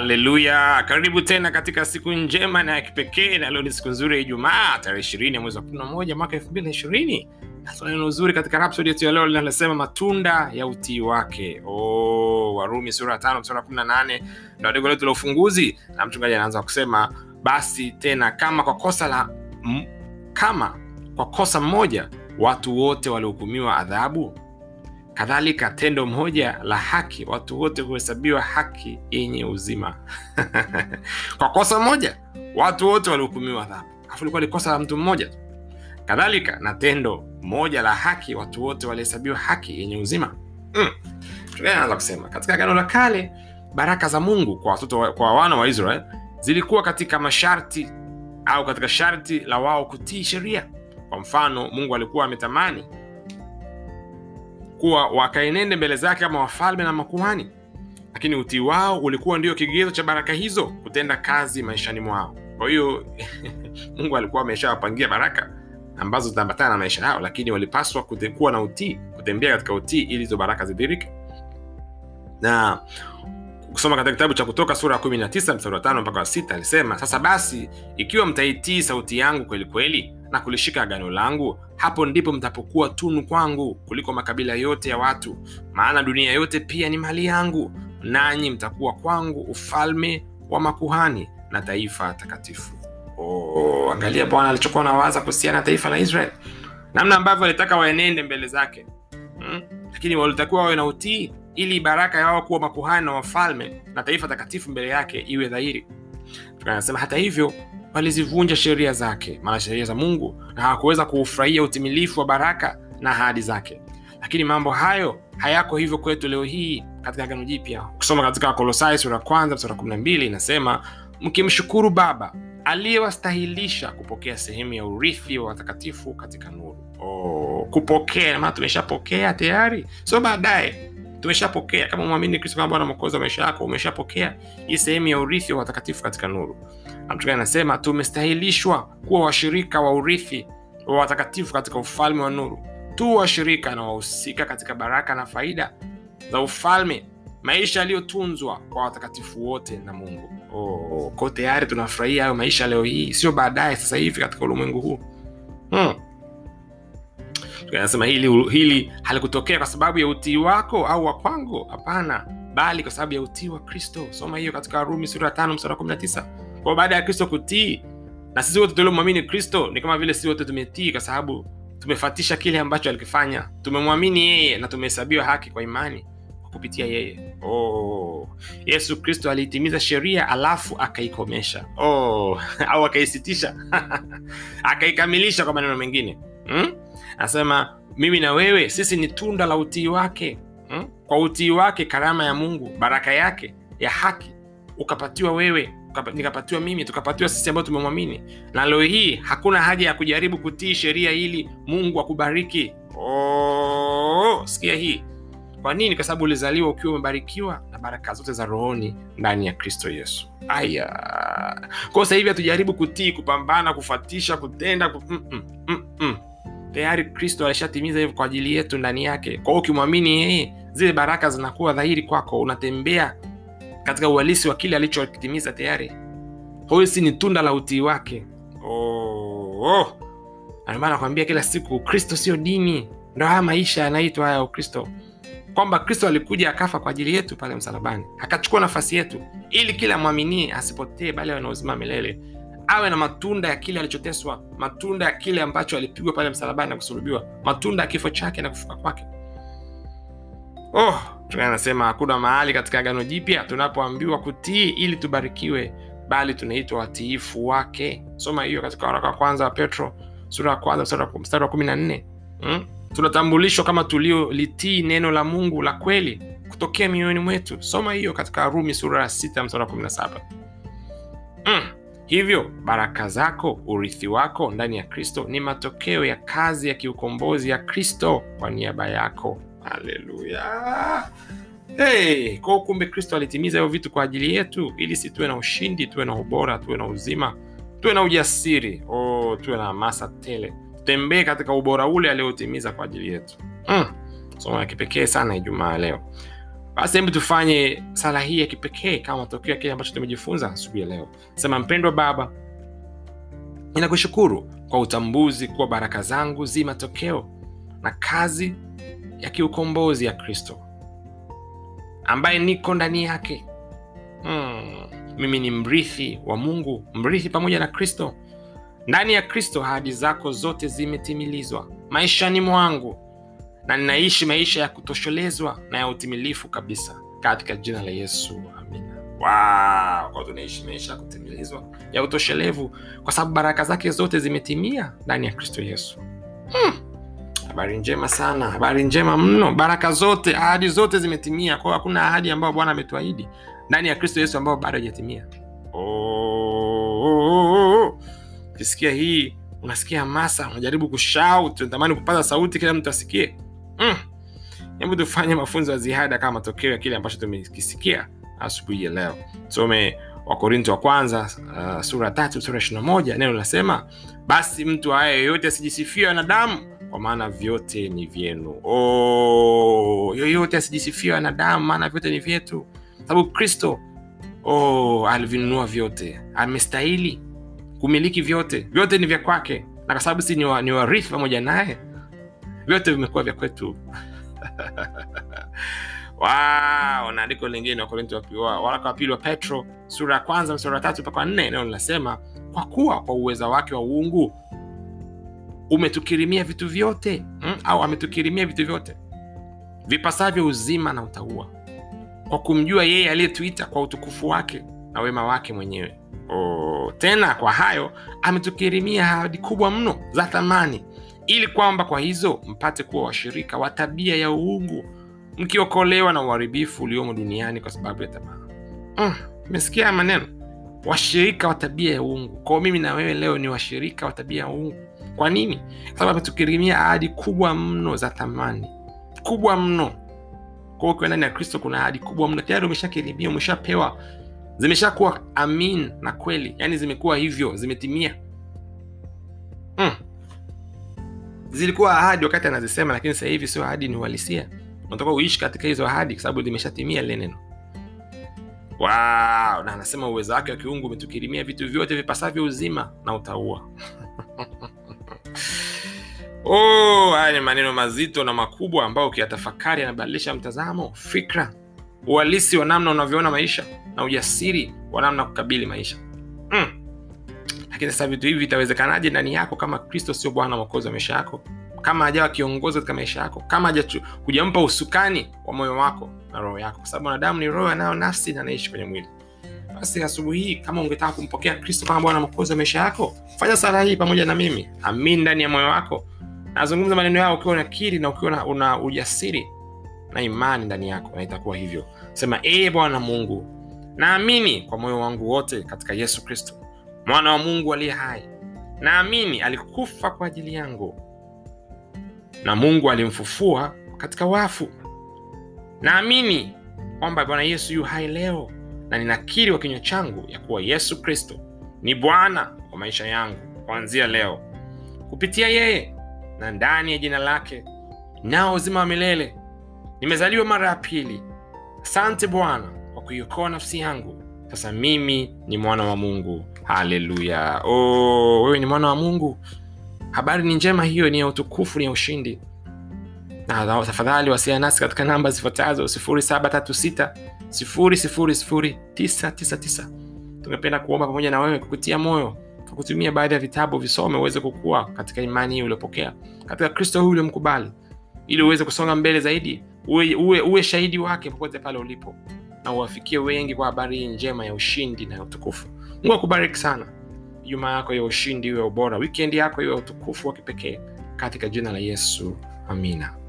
haleluya. Karibu tena katika siku njema na ya kipekee na leo ni siku nzuri ya ijumaa tarehe ishirini ya mwezi wa kumi na moja mwaka elfu mbili na ishirini. Na zuri katika rapsodi yetu ya leo linalosema matunda ya utii wake. Oh, warumi sura ya tano msura kumi na nane ndo andiko letu la ufunguzi. Na mchungaji anaanza kusema basi tena kama kwa kosa la m, kama kwa kosa mmoja watu wote walihukumiwa adhabu kadhalika tendo moja la haki watu wote huhesabiwa haki yenye uzima. Kwa kosa moja watu wote walihukumiwa adhabu afu ilikuwa ni la mtu mmoja tu. Kadhalika na tendo moja la haki watu wote walihesabiwa haki yenye uzima. Mm. tunaanza kusema katika agano la kale baraka za mungu kwa watoto wa, kwa wana wa israel zilikuwa katika masharti au katika sharti la wao kutii sheria. Kwa mfano mungu alikuwa ametamani kuwa wakaenende mbele zake kama wafalme na makuhani. Lakini utii wao ulikuwa ndio kigezo cha baraka hizo kutenda kazi maishani mwao. Kwa hiyo mungu alikuwa ameshawapangia baraka ambazo zitaambatana na maisha yao lakini walipaswa kuwa na utii kutembea katika utii ili hizo baraka zidhirike na kusoma katika kitabu cha kutoka sura ya 19 mstari wa 5 mpaka wa 6, alisema sasa basi ikiwa mtaitii sauti yangu kweli kweli na kulishika agano langu hapo ndipo mtapokuwa tunu kwangu kuliko makabila yote ya watu. Maana dunia yote pia ni mali yangu nanyi mtakuwa kwangu ufalme wa makuhani na taifa takatifu. Oh, angalia bwana alichokuwa nawaza kuhusiana na taifa la israel namna ambavyo alitaka waenende mbele zake. Hmm? lakini walitakiwa wawe na utii ili baraka yao kuwa makuhani na wafalme na taifa takatifu mbele yake iwe dhahiri. Anasema hata hivyo walizivunja sheria zake maana sheria za mungu na hawakuweza kuufurahia utimilifu wa baraka na ahadi zake. Lakini mambo hayo hayako hivyo kwetu leo hii katika agano jipya. Ukisoma katika Wakolosai sura ya kwanza kumi na mbili inasema mkimshukuru baba aliyewastahilisha kupokea sehemu ya urithi wa watakatifu katika nuru. Oh, kupokea maana tumeshapokea tayari. Sio baadaye tumeshapokea. Kama mwamini kristo kama bwana mwokozi wa maisha yako umeshapokea hii sehemu ya urithi wa watakatifu katika nuru. Mtume anasema tumestahilishwa kuwa washirika wa urithi wa watakatifu katika ufalme wa nuru. Tu washirika na wahusika katika baraka na faida za ufalme maisha yaliyotunzwa kwa watakatifu wote na mungu. Oh, ko tayari tunafurahia hayo maisha leo hii. Sio baadaye sasa hivi katika ulimwengu huu. Hmm anasema hili, hili halikutokea kwa sababu ya utii wako au wa kwangu hapana bali kwa sababu ya utii wa kristo soma hiyo katika warumi sura tano msara kumi na tisa kwao baada ya kristo kutii na sisi wote tuliomwamini kristo ni kama vile sisi wote tumetii kwa sababu tumefatisha kile ambacho alikifanya tumemwamini yeye na tumehesabiwa haki kwa imani kwa kupitia yeye oh. yesu kristo aliitimiza sheria alafu akaikomesha oh. au akaisitisha akaikamilisha kwa maneno mengine hmm? Anasema mimi na wewe sisi ni tunda la utii wake. Hmm? kwa utii wake karama ya mungu baraka yake ya haki ukapatiwa wewe nikapatiwa mimi tukapatiwa sisi ambao tumemwamini. Na leo hii hakuna haja ya kujaribu kutii sheria ili mungu akubariki. Oh, sikia hii. Kwa nini? Kwa sababu ulizaliwa ukiwa umebarikiwa na baraka zote za rohoni ndani ya kristo yesu. Aya. Kwao sahivi hatujaribu kutii kupambana kufatisha kutenda ku... mm-mm, mm-mm tayari kristo alishatimiza hivyo kwa ajili yetu ndani yake. Kwa hiyo ukimwamini yeye zile baraka zinakuwa dhahiri kwako unatembea katika uhalisi wa kile alichokitimiza tayari. Huyu si ni tunda la utii wake. Oh, oh. ndomana nakwambia kila siku kristo sio dini. Ndo haya maisha yanaitwa haya ukristo. Kwamba kristo alikuja akafa kwa ajili yetu pale msalabani. Akachukua nafasi yetu ili kila mwaminie asipotee bali awe na uzima milele awe na matunda ya kile alichoteswa matunda ya kile ambacho alipigwa pale msalabani na kusulubiwa matunda ya kifo chake na kufuka kwake. Oh anasema hakuna mahali katika agano jipya tunapoambiwa kutii ili tubarikiwe bali tunaitwa watiifu wake. Soma hiyo katika waraka wa kwanza wa petro sura ya kwanza mstari wa kumi na nne. Hmm? tunatambulishwa kama tuliolitii neno la mungu la kweli kutokea mioyoni mwetu. Soma hiyo katika rumi sura ya sita mstari wa kumi na saba. Hmm hivyo baraka zako urithi wako ndani ya kristo ni matokeo ya kazi ya kiukombozi ya kristo kwa niaba yako. Haleluya! Hey, kwa kumbe kristo alitimiza hivyo vitu kwa ajili yetu ili si tuwe na ushindi tuwe na ubora tuwe na uzima tuwe na ujasiri. Oh, tuwe na hamasa tele. Tutembee katika ubora ule aliotimiza kwa ajili yetu. Mm. somo la kipekee sana ijumaa leo basi hebu tufanye sala hii ya kipekee kama matokeo ya kile ambacho tumejifunza asubuhi ya leo. Sema mpendwa baba ninakushukuru kwa utambuzi kuwa baraka zangu zi matokeo na kazi ya kiukombozi ya kristo ambaye niko ndani yake. Hmm. mimi ni mrithi wa mungu mrithi pamoja na kristo. Ndani ya kristo ahadi zako zote zimetimilizwa maishani mwangu na ninaishi maisha ya kutoshelezwa na ya utimilifu kabisa. Katika jina la yesu amina. Wow, kwa tunaishi maisha ya kutimilizwa ya utoshelevu kwa sababu baraka zake zote zimetimia ndani ya kristo yesu. Hmm. habari njema sana habari njema mno. Baraka zote ahadi zote zimetimia. Kwao hakuna ahadi ambayo bwana ametuahidi ndani ya kristo yesu ambayo bado haijatimia. Ukisikia oh, oh, oh. hii unasikia masa unajaribu kushout unatamani kupaza sauti kila mtu asikie mm. tufanye mafunzo ya ziada kama matokeo ya kile ambacho tumekisikia asubuhi ya leo. Tusome wakorinto wa kwanza uh, sura tatu sura ishirina moja. Neno linasema basi mtu haya yoyote asijisifia wanadamu kwa maana vyote ni vyenu. Oh, yoyote asijisifia wanadamu maana vyote ni vyetu. Sababu kristo oh, alivinunua vyote. Amestahili kumiliki vyote. Vyote ni vya kwake. Na kwa sababu si ni, wa, pamoja naye vyote vimekuwa vya kwetu. Wow, na andiko lingine wakorinto waraka wa pili wa petro sura ya kwanza msura wa tatu mpaka wanne eneo linasema kwa kuwa kwa uweza wake wa uungu umetukirimia vitu vyote. Mm? au ametukirimia vitu vyote. Vipasavyo uzima na utaua kwa kumjua yeye aliyetuita kwa utukufu wake na wema wake mwenyewe. Oh, tena kwa hayo ametukirimia hadi kubwa mno za thamani ili kwamba kwa hizo mpate kuwa washirika wa tabia ya uungu mkiokolewa na uharibifu uliomo duniani kwa sababu ya tamaa. Umesikia mm, maneno? Washirika wa tabia ya uungu. Kwao mimi na wewe leo ni washirika wa tabia ya uungu. Kwa nini? Sababu ametukirimia ahadi kubwa mno za thamani. Kubwa mno. Kwao ukiwa ndani ya kristo kuna ahadi kubwa mno. Tayari umeshakirimia umeshapewa. Zimeshakuwa amin na kweli. Yaani zimekuwa hivyo zimetimia. Mm. Zilikuwa ahadi wakati anazisema lakini sasa hivi sio ahadi ni uhalisia unatoka uishi katika hizo ahadi kwa sababu limeshatimia lile neno wow. na anasema uwezo wake wa kiungu umetukirimia vitu vyote vipasavyo uzima na utaua oh, haya ni maneno mazito na makubwa ambayo ukiyatafakari yanabadilisha mtazamo fikra uhalisi wa namna unavyoona maisha na ujasiri wa namna kukabili maisha. Lakini sasa vitu hivi vitawezekanaje ndani yako kama kristo sio bwana mwokozi wa maisha yako kama hajawa kiongozi katika maisha yako kama hujampa usukani wa moyo wako na roho yako kwa sababu mwanadamu ni roho anayo nafsi na anaishi kwenye mwili. Basi asubuhi hii kama ungetaka kumpokea kristo kama bwana mwokozi wa maisha yako fanya sala hii pamoja na mimi. Amini ndani ya moyo wako. Nazungumza maneno yao ukiwa unakiri na ukiwa una ujasiri na imani ndani yako na itakuwa hivyo. Sema ee bwana mungu naamini kwa moyo wangu wote katika yesu kristo mwana wa mungu aliye hai. Naamini alikufa kwa ajili yangu. Na mungu alimfufua katika wafu. Naamini kwamba bwana yesu yu hai leo na ninakiri kwa kinywa changu ya kuwa yesu kristo ni bwana wa maisha yangu kuanzia leo. Kupitia yeye na ndani ya jina lake nao uzima wa milele. Nimezaliwa mara ya pili. Asante bwana kwa kuiokoa nafsi yangu sasa mimi ni mwana wa mungu. Haleluya. Oh, wewe ni mwana wa mungu. Habari ni njema hiyo ni ya utukufu ni ya ushindi. Na tafadhali wasiana nasi katika namba zifuatazo 736 999 tungependa kuomba pamoja na wewe kukutia moyo kutumia baadhi ya vitabu visome uweze kukua katika imani hii uliopokea katika kristo huyu uliomkubali. Ili uweze kusonga mbele zaidi uwe, uwe, uwe shahidi wake popote pale ulipo na uwafikie wengi kwa habari hii njema ya ushindi na ya utukufu. Mungu akubariki sana. Juma yako ya ushindi iwe ubora. Wikendi yako iwe utukufu wa kipekee. Katika jina la yesu amina